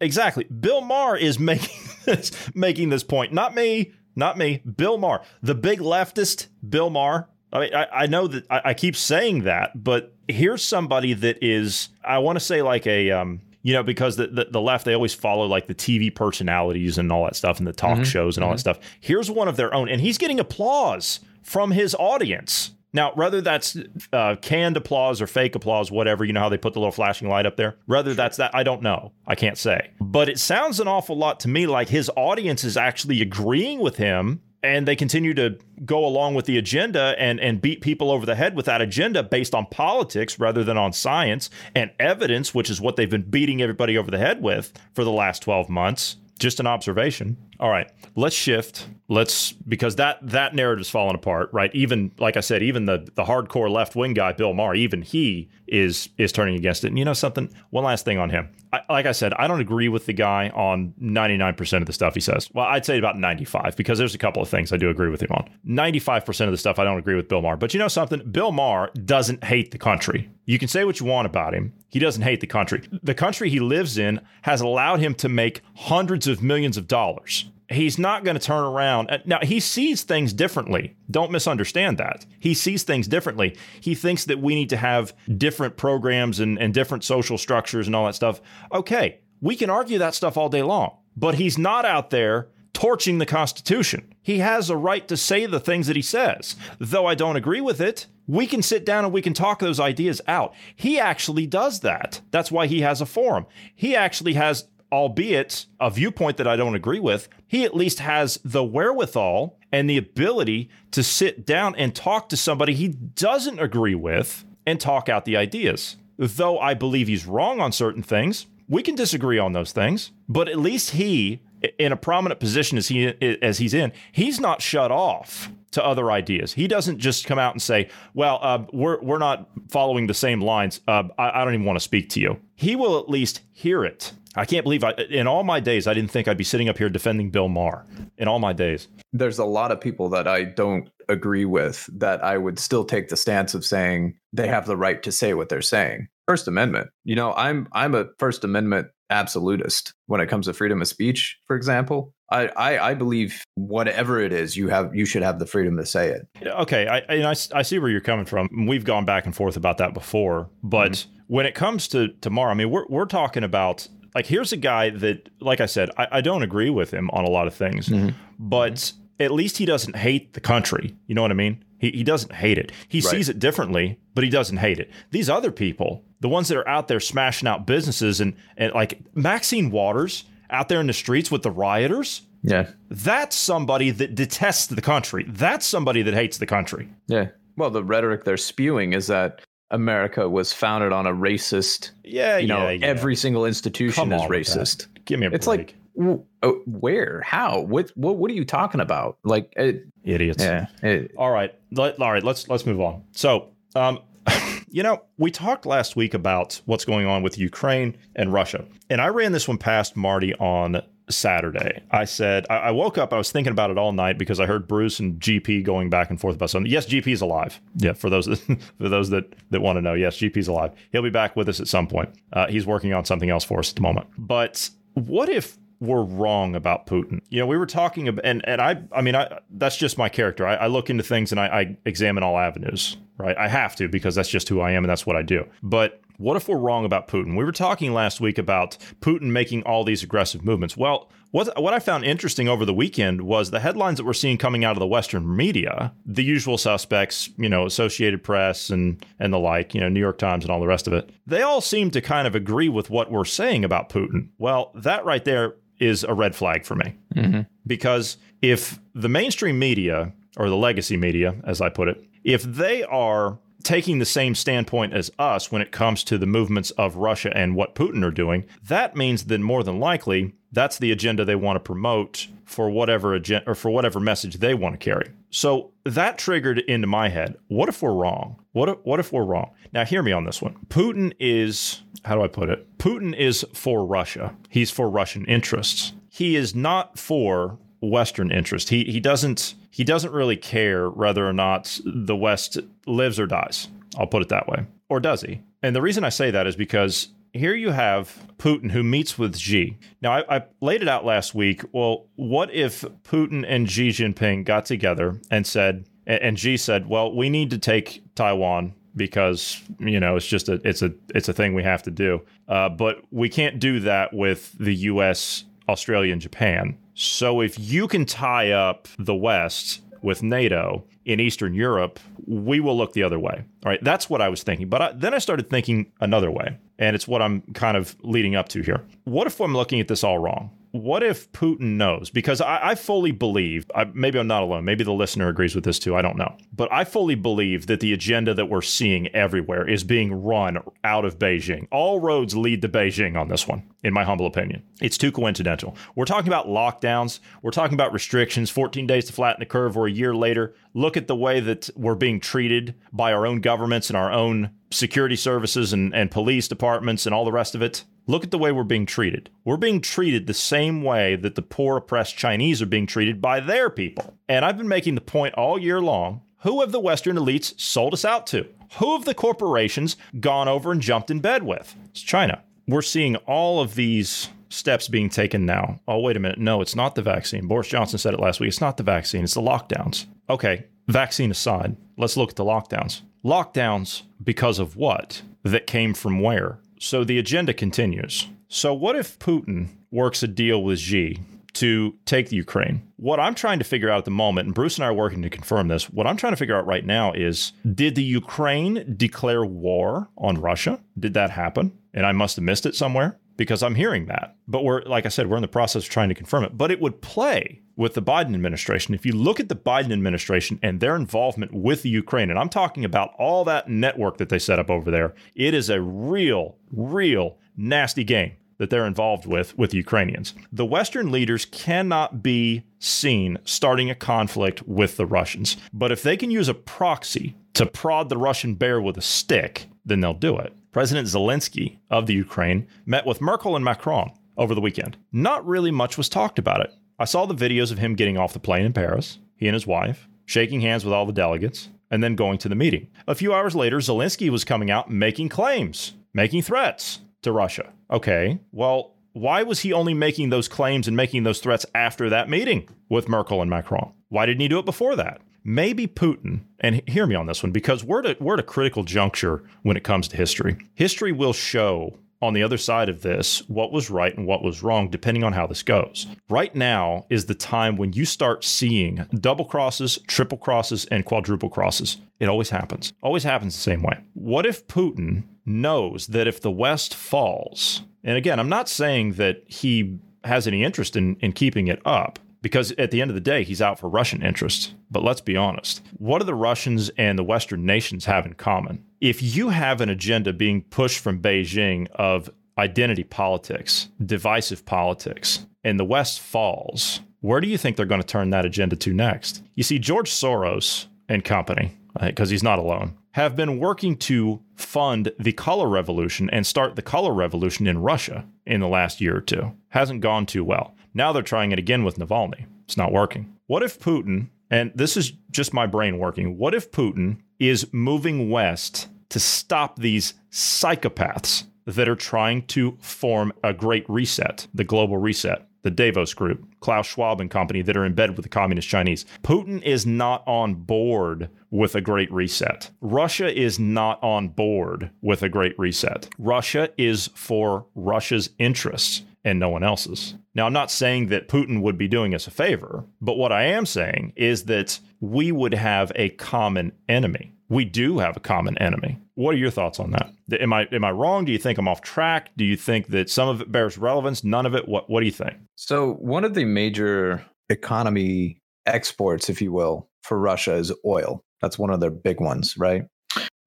Exactly. Bill Maher is making this making this point. Not me. Not me. Bill Maher, the big leftist. Bill Maher. I mean, I, I know that I, I keep saying that, but here's somebody that is. I want to say like a. Um, you know, because the, the, the left, they always follow like the TV personalities and all that stuff and the talk shows and all that stuff. Here's one of their own, and he's getting applause from his audience. Now, whether that's uh, canned applause or fake applause, whatever, you know how they put the little flashing light up there? Whether that's that, I don't know. I can't say. But it sounds an awful lot to me like his audience is actually agreeing with him and they continue to go along with the agenda and, and beat people over the head with that agenda based on politics rather than on science and evidence, which is what they've been beating everybody over the head with for the last 12 months. Just an observation. All right, let's shift. Let's because that that narrative's falling apart, right? Even like I said, even the the hardcore left wing guy, Bill Maher, even he is is turning against it. And you know something? One last thing on him. I, like I said, I don't agree with the guy on 99% of the stuff he says. Well, I'd say about 95 because there's a couple of things I do agree with him on. 95% of the stuff I don't agree with Bill Maher. But you know something? Bill Maher doesn't hate the country. You can say what you want about him. He doesn't hate the country. The country he lives in has allowed him to make hundreds of millions of dollars. He's not going to turn around. Uh, Now, he sees things differently. Don't misunderstand that. He sees things differently. He thinks that we need to have different programs and, and different social structures and all that stuff. Okay, we can argue that stuff all day long, but he's not out there torching the Constitution. He has a right to say the things that he says. Though I don't agree with it, we can sit down and we can talk those ideas out. He actually does that. That's why he has a forum. He actually has, albeit a viewpoint that I don't agree with, he at least has the wherewithal and the ability to sit down and talk to somebody he doesn't agree with and talk out the ideas. Though I believe he's wrong on certain things, we can disagree on those things, but at least he, in a prominent position as he as he's in, he's not shut off to other ideas. He doesn't just come out and say, "Well, uh, we're we're not following the same lines. Uh, I, I don't even want to speak to you." He will at least hear it. I can't believe I, in all my days I didn't think I'd be sitting up here defending Bill Maher. In all my days, There's a lot of people that I don't agree with that I would still take the stance of saying they have the right to say what they're saying. First Amendment. You know, I'm I'm a First Amendment absolutist when it comes to freedom of speech, for example. I, I, I believe whatever it is, you have you should have the freedom to say it. okay, I, and I, I see where you're coming from. We've gone back and forth about that before, but mm-hmm. when it comes to tomorrow, I mean, we're we're talking about like here's a guy that, like I said, I, I don't agree with him on a lot of things, mm-hmm. but at least he doesn't hate the country. You know what I mean? He, he doesn't hate it. He Right. sees it differently, but he doesn't hate it. These other people, the ones that are out there smashing out businesses and, and like Maxine Waters out there in the streets with the rioters, Yeah. that's somebody that detests the country. That's somebody that hates the country. Yeah. Well, the rhetoric they're spewing is that America was founded on a racist, Yeah, you know, yeah, yeah. every single institution Come is on with that. racist. Give me a It's break. like w- oh, where? How? What, what what are you talking about? Like it, idiots. yeah. It, All right, let, all right. Let's let's move on. So, um, you know, we talked last week about what's going on with Ukraine and Russia, and I ran this one past Marty on Saturday. I said I, I woke up. I was thinking about it all night because I heard Bruce and GP going back and forth about something. Yes, GP is alive. Yeah, for those that, for those that that want to know, yes, GP is alive. He'll be back with us at some point. Uh, he's working on something else for us at the moment. But what if we're wrong about Putin. You know, we were talking about, and, and I, I mean, I, that's just my character. I, I look into things and I, I examine all avenues, right? I have to because that's just who I am and that's what I do. But what if we're wrong about Putin? We were talking last week about Putin making all these aggressive movements. Well, what, what I found interesting over the weekend was the headlines that we're seeing coming out of the Western media, the usual suspects, you know, Associated Press and and the like, you know, New York Times and all the rest of it. They all seem to kind of agree with what we're saying about Putin. Well, that right there is a red flag for me. Mm-hmm. Because if the mainstream media, or the legacy media, as I put it, if they are taking the same standpoint as us when it comes to the movements of Russia and what Putin are doing, that means that more than likely that's the agenda they want to promote for whatever agenda or for whatever message they want to carry. So that triggered into my head. What if we're wrong? What if, what if we're wrong? Now hear me on this one. Putin is how do I put it? Putin is for Russia. He's for Russian interests. He is not for Western interest. He he doesn't he doesn't really care whether or not the West lives or dies. I'll put it that way. Or does he? And the reason I say that is because here you have Putin who meets with Xi. Now, I, I, laid it out last week. Well, what if Putin and Xi Jinping got together and said, and Xi said, well, we need to take Taiwan because you know it's just a it's a it's a thing we have to do. Uh, but we can't do that with the U.S., Australia, and Japan. So if you can tie up the West with NATO in Eastern Europe, we will look the other way. All right, that's what I was thinking. But I, then I started thinking another way, and it's what I'm kind of leading up to here. What if I'm looking at this all wrong? What if Putin knows? Because I, I fully believe, I, maybe I'm not alone, maybe the listener agrees with this too, I don't know. But I fully believe that the agenda that we're seeing everywhere is being run out of Beijing. All roads lead to Beijing on this one, in my humble opinion. It's too coincidental. We're talking about lockdowns, we're talking about restrictions, 14 days to flatten the curve, or a year later. Look at the way that we're being treated by our own governments and our own security services and, and police departments and all the rest of it. Look at the way we're being treated. We're being treated the same way that the poor, oppressed Chinese are being treated by their people. And I've been making the point all year long who have the Western elites sold us out to? Who have the corporations gone over and jumped in bed with? It's China. We're seeing all of these steps being taken now. Oh, wait a minute. No, it's not the vaccine. Boris Johnson said it last week. It's not the vaccine, it's the lockdowns. Okay, vaccine aside, let's look at the lockdowns. Lockdowns because of what? That came from where? So the agenda continues. So, what if Putin works a deal with Xi to take the Ukraine? What I'm trying to figure out at the moment, and Bruce and I are working to confirm this, what I'm trying to figure out right now is did the Ukraine declare war on Russia? Did that happen? And I must have missed it somewhere because I'm hearing that. But we're, like I said, we're in the process of trying to confirm it. But it would play with the Biden administration. If you look at the Biden administration and their involvement with the Ukraine, and I'm talking about all that network that they set up over there, it is a real, real nasty game that they're involved with with Ukrainians. The Western leaders cannot be seen starting a conflict with the Russians. But if they can use a proxy to prod the Russian bear with a stick, then they'll do it. President Zelensky of the Ukraine met with Merkel and Macron over the weekend. Not really much was talked about it. I saw the videos of him getting off the plane in Paris, he and his wife, shaking hands with all the delegates, and then going to the meeting. A few hours later, Zelensky was coming out making claims, making threats to Russia. Okay, well, why was he only making those claims and making those threats after that meeting with Merkel and Macron? Why didn't he do it before that? Maybe Putin, and hear me on this one, because we're at, we're at a critical juncture when it comes to history. History will show on the other side of this what was right and what was wrong, depending on how this goes. Right now is the time when you start seeing double crosses, triple crosses, and quadruple crosses. It always happens, always happens the same way. What if Putin knows that if the West falls, and again, I'm not saying that he has any interest in, in keeping it up, because at the end of the day, he's out for Russian interests. But let's be honest. What do the Russians and the Western nations have in common? If you have an agenda being pushed from Beijing of identity politics, divisive politics, and the West falls, where do you think they're going to turn that agenda to next? You see, George Soros and company, because he's not alone, have been working to fund the color revolution and start the color revolution in Russia in the last year or two. Hasn't gone too well. Now they're trying it again with Navalny. It's not working. What if Putin, and this is just my brain working, what if Putin is moving west to stop these psychopaths that are trying to form a great reset, the global reset? the Davos Group, Klaus Schwab and company that are in bed with the communist Chinese. Putin is not on board with a great reset. Russia is not on board with a great reset. Russia is for Russia's interests and no one else's. Now, I'm not saying that Putin would be doing us a favor, but what I am saying is that we would have a common enemy. We do have a common enemy. What are your thoughts on that? Am I am I wrong? Do you think I'm off track? Do you think that some of it bears relevance? None of it? What what do you think? So one of the major economy exports, if you will, for Russia is oil. That's one of their big ones, right?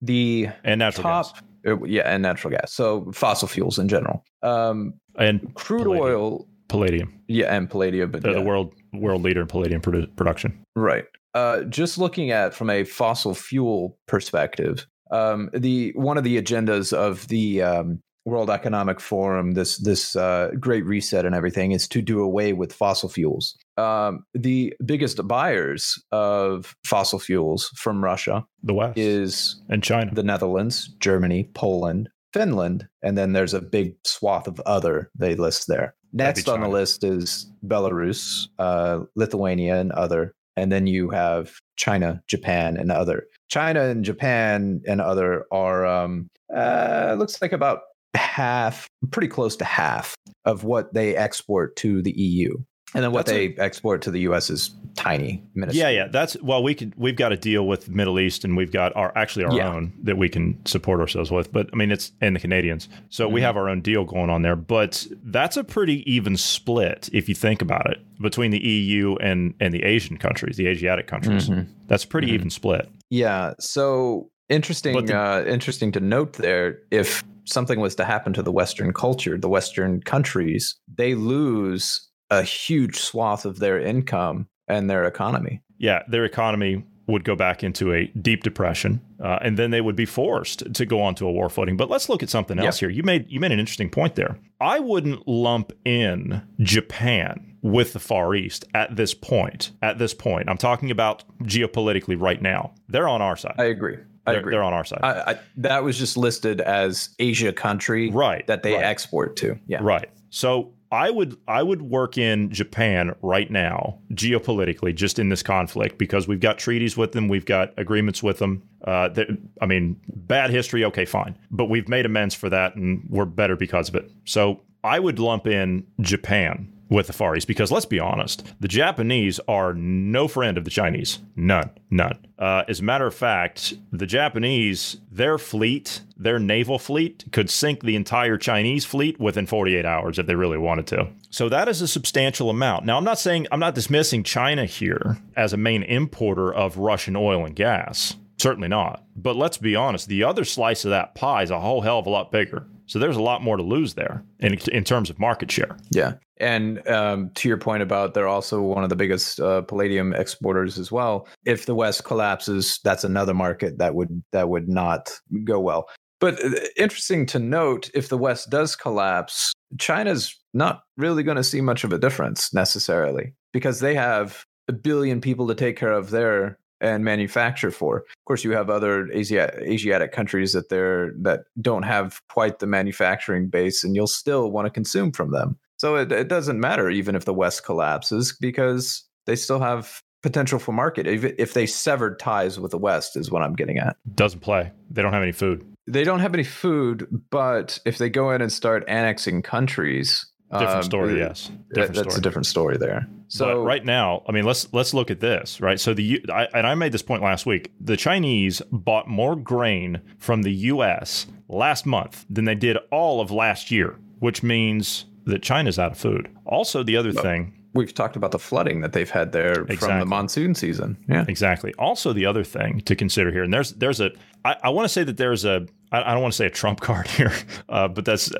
The and natural top, gas. Uh, yeah, and natural gas. So fossil fuels in general. Um, and crude palladium. oil palladium. Yeah, and palladium. But They're yeah. the world world leader in palladium produ- production. Right. Uh, just looking at from a fossil fuel perspective, um, the one of the agendas of the um, World Economic Forum, this this uh, Great Reset and everything, is to do away with fossil fuels. Um, the biggest buyers of fossil fuels from Russia The West is and China. the Netherlands, Germany, Poland, Finland, and then there's a big swath of other they list there. Next on the list is Belarus, uh, Lithuania, and other. And then you have China, Japan, and other. China and Japan and other are um, uh, looks like about half, pretty close to half of what they export to the EU. And then what That's they export to the US is tiny, minuscule. Yeah, yeah. That's well, we could we've got a deal with Middle East, and we've got our actually our Yeah. own that we can support ourselves with. But I mean, it's and the Canadians, so we Mhm. have our own deal going on there. But that's a pretty even split if you think about it between the EU and and the Asian countries, the Asiatic countries. Mhm. That's a pretty Mhm. even split. Yeah. So interesting. The- uh, interesting to note there. If something was to happen to the Western culture, the Western countries, they lose a huge swath of their income and their economy. Yeah, their economy would go back into a deep depression, uh, and then they would be forced to go onto a war footing. But let's look at something else here. You made you made an interesting point there. I wouldn't lump in Japan with the Far East at this point. At this point, I'm talking about geopolitically right now. They're on our side. I agree. I they're, agree. they're on our side. I, I, that was just listed as Asia country right. that they right. export to. Yeah. Right. So I would I would work in Japan right now geopolitically, just in this conflict, because we've got treaties with them, we've got agreements with them. Uh, that, I mean, bad history, okay, fine, but we've made amends for that, and we're better because of it. So I would lump in Japan with the Far East because let's be honest, the Japanese are no friend of the Chinese. None, none. Uh, as a matter of fact, the Japanese, their fleet, their naval fleet, could sink the entire Chinese fleet within 48 hours if they really wanted to. So that is a substantial amount. Now, I'm not saying, I'm not dismissing China here as a main importer of Russian oil and gas. Certainly not. But let's be honest, the other slice of that pie is a whole hell of a lot bigger. So there's a lot more to lose there in, in terms of market share. Yeah. And um, to your point about they're also one of the biggest uh, palladium exporters as well. If the West collapses, that's another market that would that would not go well. But uh, interesting to note, if the West does collapse, China's not really going to see much of a difference necessarily because they have a billion people to take care of there and manufacture for. Of course, you have other Asia- Asiatic countries that they're that don't have quite the manufacturing base, and you'll still want to consume from them. So it, it doesn't matter even if the West collapses because they still have potential for market if, if they severed ties with the West is what I'm getting at. Doesn't play. They don't have any food. They don't have any food, but if they go in and start annexing countries, Different um, story, uh, yes. Different that's story. a different story there. So but right now, I mean, let's let's look at this, right? So the I, and I made this point last week. The Chinese bought more grain from the U.S. last month than they did all of last year, which means that China's out of food. Also, the other thing, we've talked about the flooding that they've had there from the monsoon season. Yeah. exactly. Also, the other thing to consider here, and there's there's a I, I want to say that there's a I, don't want to say a trump card here, uh, but that's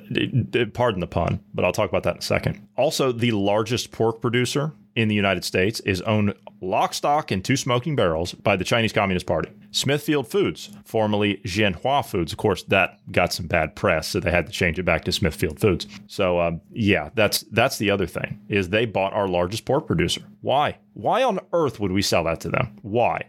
pardon the pun, but I'll talk about that in a second. Also, the largest pork producer in the United States is owned lock, stock, and two smoking barrels by the Chinese Communist Party. Smithfield Foods, formerly Jianhua Foods, of course, that got some bad press, so they had to change it back to Smithfield Foods. So, um, yeah, that's that's the other thing is they bought our largest pork producer. Why? Why on earth would we sell that to them? Why?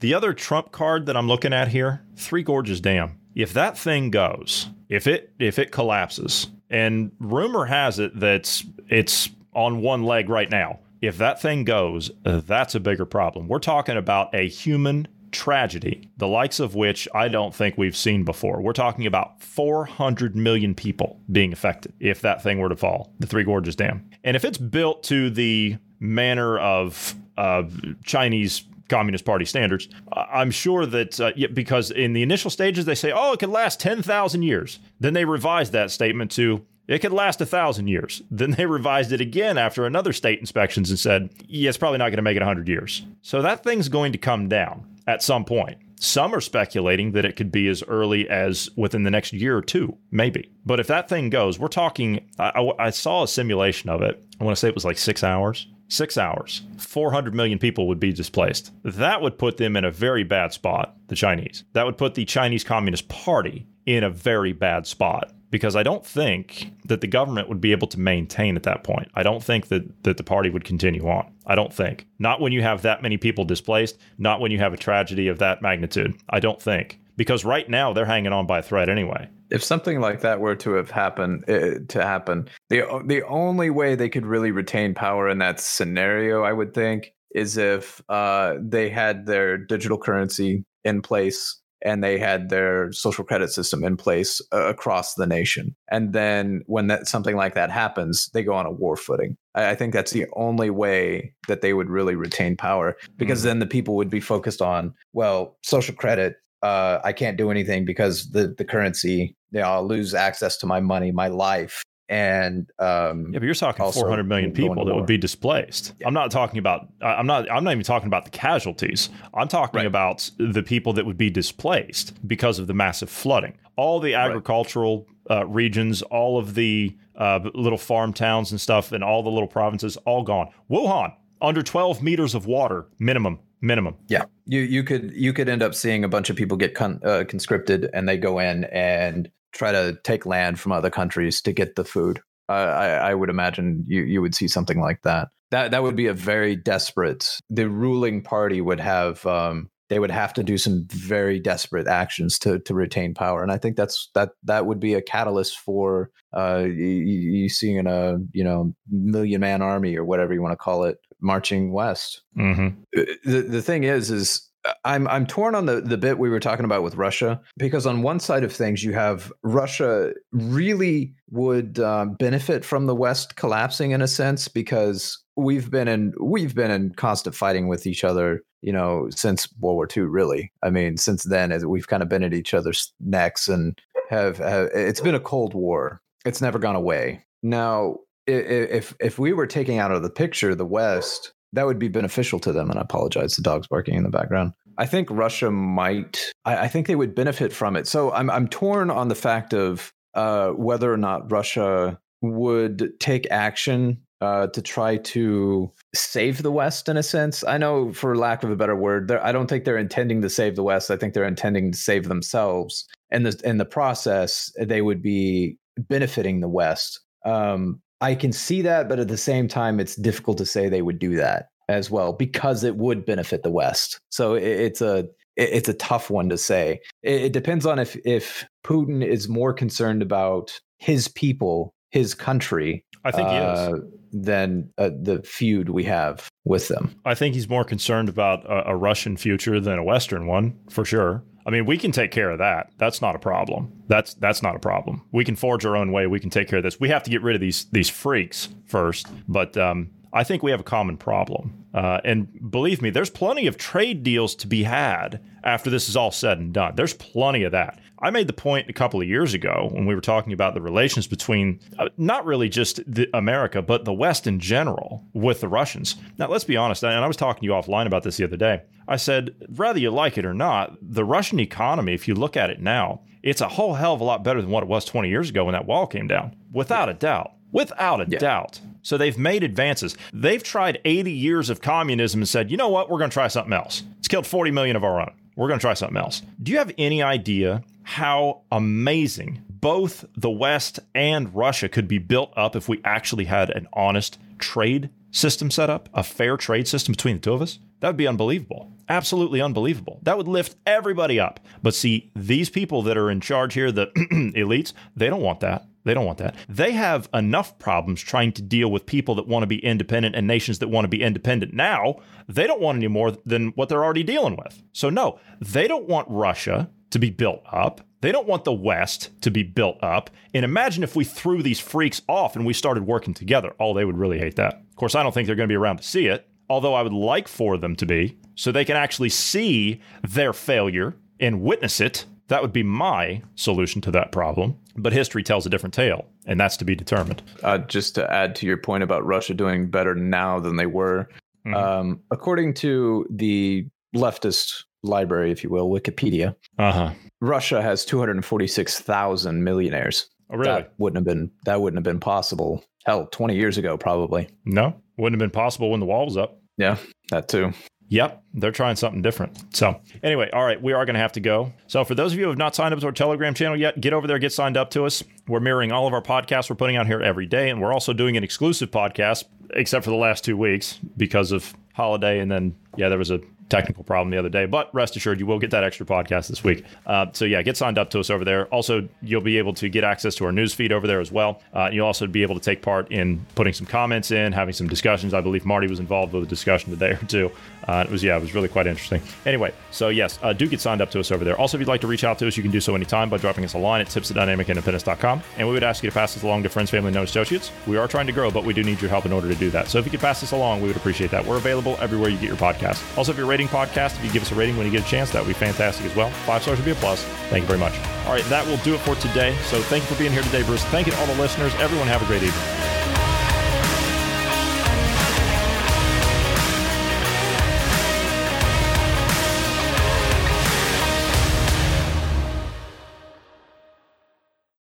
The other trump card that I'm looking at here, Three Gorges Dam. If that thing goes, if it if it collapses, and rumor has it that it's on one leg right now. If that thing goes, that's a bigger problem. We're talking about a human tragedy, the likes of which I don't think we've seen before. We're talking about 400 million people being affected if that thing were to fall, the Three Gorges Dam. And if it's built to the manner of uh, Chinese Communist Party standards, I'm sure that uh, because in the initial stages they say, oh, it could last 10,000 years. Then they revised that statement to it could last a thousand years. Then they revised it again after another state inspections and said, yeah, it's probably not going to make it 100 years. So that thing's going to come down at some point. Some are speculating that it could be as early as within the next year or two, maybe. But if that thing goes, we're talking. I, I, I saw a simulation of it. I want to say it was like six hours. Six hours, 400 million people would be displaced. That would put them in a very bad spot, the Chinese. That would put the Chinese Communist Party in a very bad spot because I don't think that the government would be able to maintain at that point. I don't think that, that the party would continue on. I don't think. Not when you have that many people displaced, not when you have a tragedy of that magnitude. I don't think. Because right now they're hanging on by a thread anyway. If something like that were to have happened, uh, to happen, the the only way they could really retain power in that scenario, I would think, is if uh, they had their digital currency in place and they had their social credit system in place uh, across the nation. And then when that something like that happens, they go on a war footing. I, I think that's the only way that they would really retain power because mm-hmm. then the people would be focused on, well, social credit. Uh, I can't do anything because the the currency. You know, I'll lose access to my money, my life, and um, yeah, but you're talking 400 million people that would be displaced. Yeah. I'm not talking about. I'm not. I'm not even talking about the casualties. I'm talking right. about the people that would be displaced because of the massive flooding. All the agricultural right. uh, regions, all of the uh, little farm towns and stuff, and all the little provinces, all gone. Wuhan under 12 meters of water minimum minimum. Yeah, you you could you could end up seeing a bunch of people get con- uh, conscripted, and they go in and try to take land from other countries to get the food. Uh, I, I would imagine you, you would see something like that. That that would be a very desperate. The ruling party would have um, they would have to do some very desperate actions to to retain power, and I think that's that that would be a catalyst for uh, you, you seeing a you know million man army or whatever you want to call it marching west. Mm-hmm. The the thing is is I'm I'm torn on the the bit we were talking about with Russia because on one side of things you have Russia really would uh, benefit from the West collapsing in a sense because we've been in we've been in constant fighting with each other you know since World War II really. I mean since then we've kind of been at each other's necks and have, have it's been a Cold War. It's never gone away. Now if if we were taking out of the picture the West that would be beneficial to them. And I apologize, the dog's barking in the background. I think Russia might. I, I think they would benefit from it. So I'm I'm torn on the fact of uh, whether or not Russia would take action uh, to try to save the West in a sense. I know, for lack of a better word, I don't think they're intending to save the West. I think they're intending to save themselves. And the in the process, they would be benefiting the West. Um, I can see that, but at the same time, it's difficult to say they would do that as well because it would benefit the West. So it's a it's a tough one to say. It depends on if if Putin is more concerned about his people, his country. I think he uh, is. Than uh, the feud we have with them. I think he's more concerned about a, a Russian future than a Western one, for sure. I mean, we can take care of that. That's not a problem. That's that's not a problem. We can forge our own way. We can take care of this. We have to get rid of these these freaks first. But um, I think we have a common problem. Uh, and believe me, there's plenty of trade deals to be had after this is all said and done. There's plenty of that. I made the point a couple of years ago when we were talking about the relations between uh, not really just America, but the West in general with the Russians. Now, let's be honest, and I was talking to you offline about this the other day. I said, whether you like it or not, the Russian economy, if you look at it now, it's a whole hell of a lot better than what it was 20 years ago when that wall came down, without a doubt. Without a yeah. doubt. So they've made advances. They've tried 80 years of communism and said, you know what, we're going to try something else. It's killed 40 million of our own. We're going to try something else. Do you have any idea how amazing both the West and Russia could be built up if we actually had an honest trade system set up, a fair trade system between the two of us? That would be unbelievable. Absolutely unbelievable. That would lift everybody up. But see, these people that are in charge here, the elites, they don't want that. They don't want that. They have enough problems trying to deal with people that want to be independent and nations that want to be independent now. They don't want any more than what they're already dealing with. So, no, they don't want Russia to be built up. They don't want the West to be built up. And imagine if we threw these freaks off and we started working together. Oh, they would really hate that. Of course, I don't think they're going to be around to see it, although I would like for them to be, so they can actually see their failure and witness it. That would be my solution to that problem. But history tells a different tale, and that's to be determined. Uh, just to add to your point about Russia doing better now than they were, mm-hmm. um, according to the leftist library, if you will, Wikipedia. Uh huh. Russia has 246,000 millionaires. Oh, really? That wouldn't have been that wouldn't have been possible. Hell, 20 years ago, probably. No, wouldn't have been possible when the wall was up. Yeah, that too. Yep, they're trying something different. So, anyway, all right, we are going to have to go. So, for those of you who have not signed up to our Telegram channel yet, get over there, get signed up to us. We're mirroring all of our podcasts we're putting out here every day, and we're also doing an exclusive podcast, except for the last two weeks because of holiday. And then, yeah, there was a technical problem the other day, but rest assured, you will get that extra podcast this week. Uh, so yeah, get signed up to us over there. Also, you'll be able to get access to our news feed over there as well. Uh, you'll also be able to take part in putting some comments in, having some discussions. I believe Marty was involved with a discussion today or two. Uh, it was yeah, it was really quite interesting. Anyway, so yes, uh, do get signed up to us over there. Also, if you'd like to reach out to us, you can do so anytime by dropping us a line at tips at dynamicindependence.com. And we would ask you to pass this along to friends, family, and associates. We are trying to grow, but we do need your help in order to do that. So if you could pass this along, we would appreciate that. We're available everywhere you get your podcast. Also, if you're rating podcast, if you give us a rating when you get a chance, that would be fantastic as well. Five stars would be a plus. Thank you very much. All right, that will do it for today. So thank you for being here today, Bruce. Thank you to all the listeners. Everyone have a great evening.